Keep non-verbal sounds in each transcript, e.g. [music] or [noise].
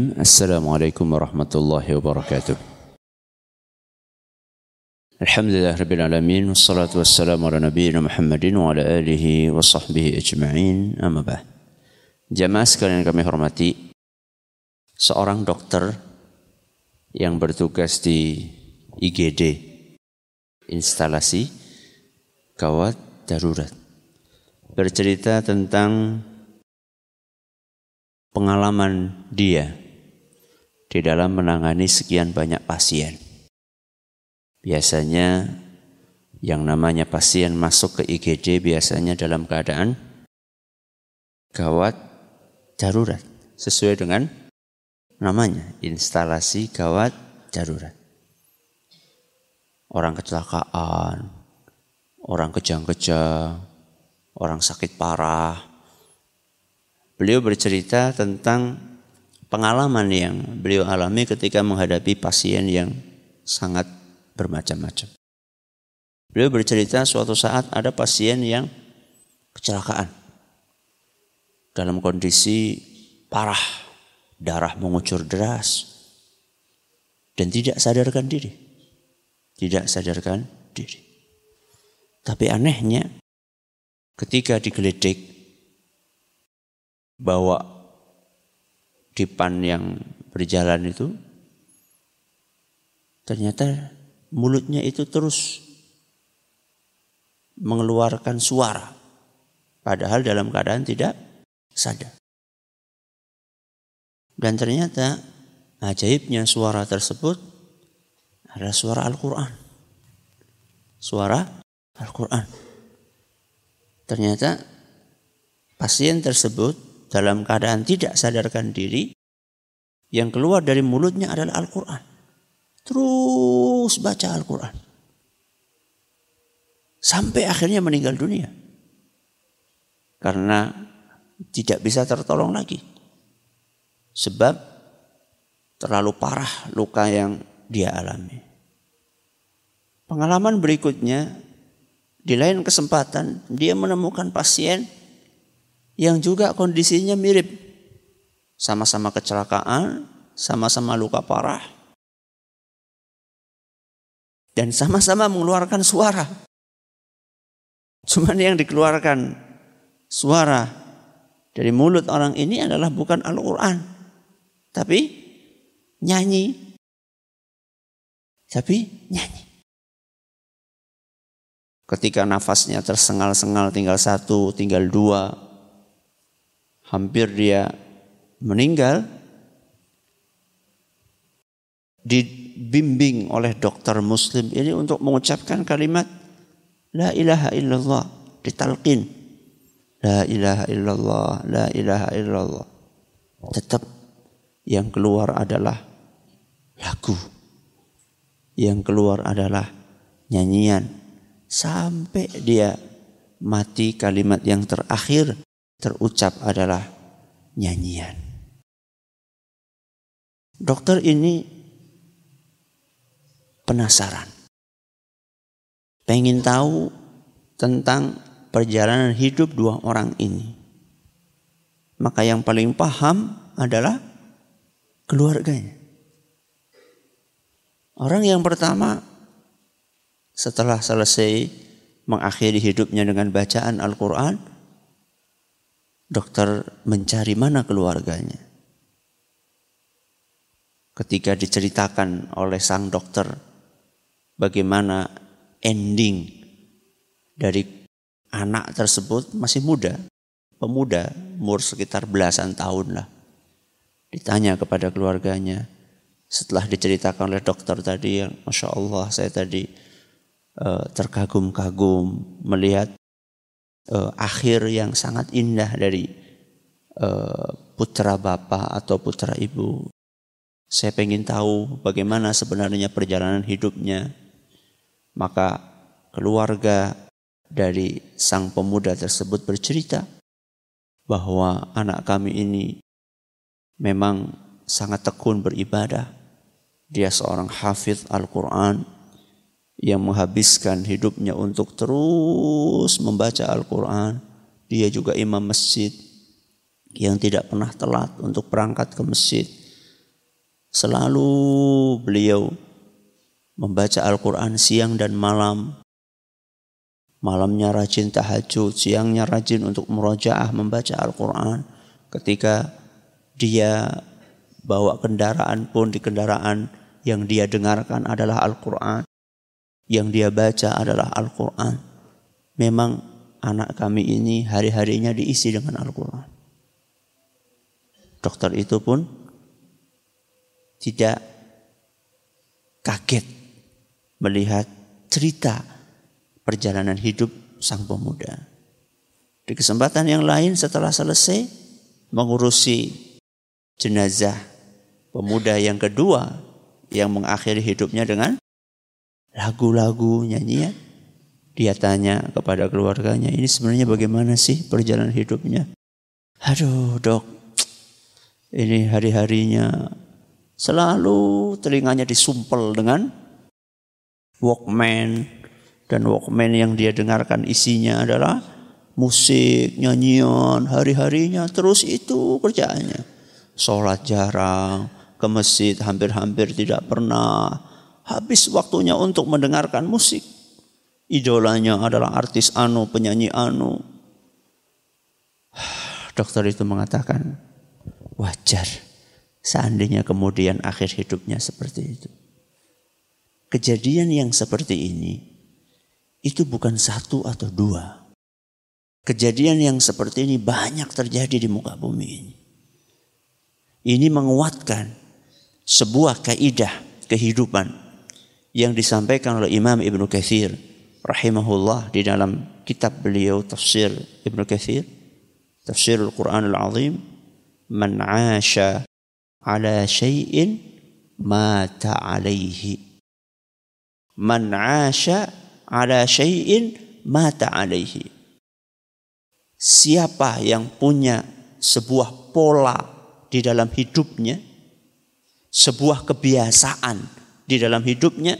Assalamualaikum warahmatullahi wabarakatuh. Alhamdulillah rabbil alamin wassalatu wassalamu ala Jamaah sekalian kami hormati, seorang dokter yang bertugas di IGD instalasi kawat darurat bercerita tentang pengalaman dia di dalam menangani sekian banyak pasien. Biasanya yang namanya pasien masuk ke IGD biasanya dalam keadaan gawat darurat sesuai dengan namanya instalasi gawat darurat. Orang kecelakaan, orang kejang-kejang, orang sakit parah. Beliau bercerita tentang pengalaman yang beliau alami ketika menghadapi pasien yang sangat bermacam-macam. Beliau bercerita suatu saat ada pasien yang kecelakaan dalam kondisi parah, darah mengucur deras dan tidak sadarkan diri. Tidak sadarkan diri. Tapi anehnya ketika digeledik bawa dipan yang berjalan itu ternyata mulutnya itu terus mengeluarkan suara padahal dalam keadaan tidak sadar. Dan ternyata ajaibnya suara tersebut adalah suara Al-Qur'an. Suara Al-Qur'an. Ternyata pasien tersebut dalam keadaan tidak sadarkan diri, yang keluar dari mulutnya adalah Al-Quran. Terus baca Al-Quran. Sampai akhirnya meninggal dunia. Karena tidak bisa tertolong lagi. Sebab terlalu parah luka yang dia alami. Pengalaman berikutnya, di lain kesempatan, dia menemukan pasien yang juga kondisinya mirip. Sama-sama kecelakaan, sama-sama luka parah. Dan sama-sama mengeluarkan suara. Cuman yang dikeluarkan suara dari mulut orang ini adalah bukan Al-Quran. Tapi nyanyi. Tapi nyanyi. Ketika nafasnya tersengal-sengal tinggal satu, tinggal dua, hampir dia meninggal. Dibimbing oleh dokter muslim ini untuk mengucapkan kalimat la ilaha illallah ditalqin la ilaha illallah la ilaha illallah. Tetap yang keluar adalah lagu. Yang keluar adalah nyanyian. Sampai dia mati kalimat yang terakhir terucap adalah nyanyian. Dokter ini penasaran. Pengen tahu tentang perjalanan hidup dua orang ini. Maka yang paling paham adalah keluarganya. Orang yang pertama setelah selesai mengakhiri hidupnya dengan bacaan Al-Quran, dokter mencari mana keluarganya. Ketika diceritakan oleh sang dokter bagaimana ending dari anak tersebut masih muda, pemuda, umur sekitar belasan tahun lah. Ditanya kepada keluarganya, setelah diceritakan oleh dokter tadi yang Masya Allah saya tadi uh, terkagum-kagum melihat uh, akhir yang sangat indah dari uh, putra bapak atau putra ibu. Saya ingin tahu bagaimana sebenarnya perjalanan hidupnya. Maka keluarga dari sang pemuda tersebut bercerita bahwa anak kami ini memang sangat tekun beribadah. Dia seorang hafidh Al-Quran yang menghabiskan hidupnya untuk terus membaca Al-Quran. Dia juga imam masjid yang tidak pernah telat untuk berangkat ke masjid. Selalu beliau membaca Al-Quran siang dan malam. Malamnya rajin tahajud, siangnya rajin untuk murojaah membaca Al-Quran. Ketika dia bawa kendaraan pun di kendaraan yang dia dengarkan adalah Al-Quran. Yang dia baca adalah Al-Quran. Memang anak kami ini hari-harinya diisi dengan Al-Quran. Dokter itu pun tidak kaget melihat cerita perjalanan hidup sang pemuda. Di kesempatan yang lain setelah selesai mengurusi jenazah pemuda yang kedua yang mengakhiri hidupnya dengan lagu-lagu nyanyian. Dia tanya kepada keluarganya, ini sebenarnya bagaimana sih perjalanan hidupnya? Aduh dok, ini hari-harinya selalu telinganya disumpel dengan Walkman dan Walkman yang dia dengarkan isinya adalah musik, nyanyian, hari-harinya terus itu kerjaannya. Sholat jarang, ke masjid hampir-hampir tidak pernah. Habis waktunya untuk mendengarkan musik. Idolanya adalah artis anu, penyanyi anu. [sighs] Dokter itu mengatakan, wajar seandainya kemudian akhir hidupnya seperti itu. Kejadian yang seperti ini itu bukan satu atau dua. Kejadian yang seperti ini banyak terjadi di muka bumi ini. Ini menguatkan sebuah kaidah kehidupan yang disampaikan oleh Imam Ibnu Katsir rahimahullah di dalam kitab beliau tafsir Ibnu Katsir tafsirul Quran al-Azim man 'asha ala syai'in mata 'alaihi man asha ala syai'in mata alaihi. Siapa yang punya sebuah pola di dalam hidupnya, sebuah kebiasaan di dalam hidupnya,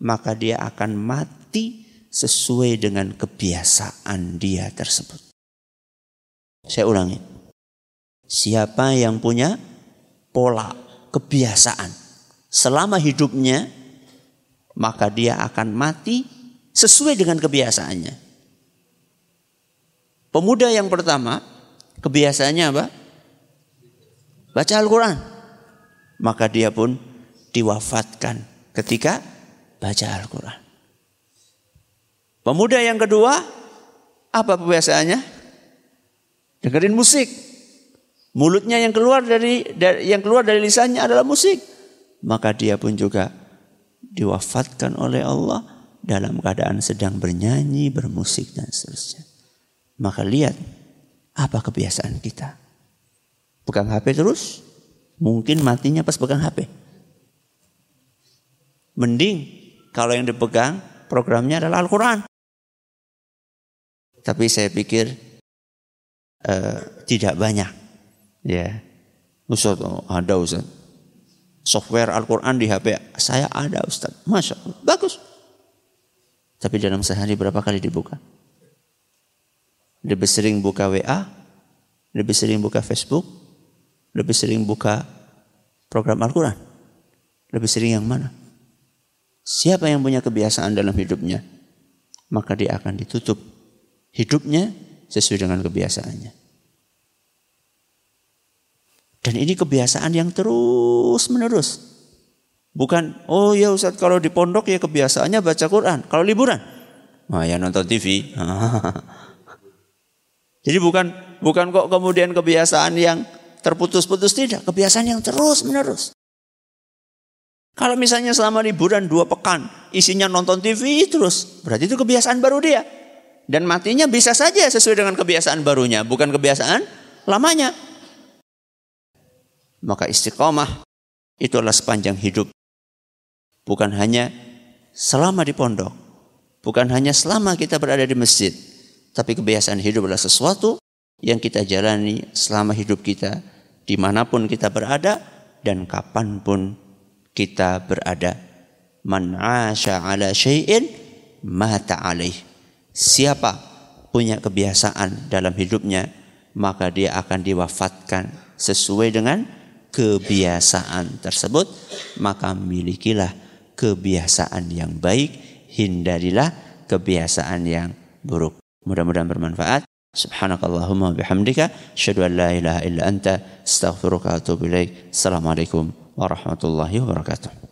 maka dia akan mati sesuai dengan kebiasaan dia tersebut. Saya ulangi. Siapa yang punya pola kebiasaan selama hidupnya maka dia akan mati sesuai dengan kebiasaannya. Pemuda yang pertama, kebiasaannya apa? Baca Al-Quran. Maka dia pun diwafatkan ketika baca Al-Quran. Pemuda yang kedua, apa kebiasaannya? Dengerin musik. Mulutnya yang keluar dari yang keluar dari lisannya adalah musik. Maka dia pun juga diwafatkan oleh Allah dalam keadaan sedang bernyanyi, bermusik dan seterusnya. Maka lihat apa kebiasaan kita. Pegang HP terus, mungkin matinya pas pegang HP. Mending kalau yang dipegang programnya adalah Al-Quran. Tapi saya pikir uh, tidak banyak. Ya, Ustaz, ada Ustaz software Al-Quran di HP saya ada Ustaz. Masya Allah. Bagus. Tapi dalam sehari berapa kali dibuka? Lebih sering buka WA, lebih sering buka Facebook, lebih sering buka program Al-Quran. Lebih sering yang mana? Siapa yang punya kebiasaan dalam hidupnya, maka dia akan ditutup hidupnya sesuai dengan kebiasaannya. Dan ini kebiasaan yang terus menerus. Bukan, oh ya Ustaz kalau di pondok ya kebiasaannya baca Quran. Kalau liburan, nah ya nonton TV. [laughs] Jadi bukan bukan kok kemudian kebiasaan yang terputus-putus tidak, kebiasaan yang terus menerus. Kalau misalnya selama liburan dua pekan isinya nonton TV terus, berarti itu kebiasaan baru dia. Dan matinya bisa saja sesuai dengan kebiasaan barunya, bukan kebiasaan lamanya. Maka istiqomah itulah sepanjang hidup. Bukan hanya selama di pondok. Bukan hanya selama kita berada di masjid. Tapi kebiasaan hidup adalah sesuatu yang kita jalani selama hidup kita. Di mana pun kita berada dan kapan pun kita berada. Man asha ala syai'in mata alaih. Siapa punya kebiasaan dalam hidupnya, maka dia akan diwafatkan sesuai dengan kebiasaan tersebut, maka milikilah kebiasaan yang baik, hindarilah kebiasaan yang buruk. Mudah-mudahan bermanfaat. Subhanakallahumma bihamdika asyhadu an la ilaha illa anta astaghfiruka wa atubu ilaik. Assalamualaikum warahmatullahi wabarakatuh.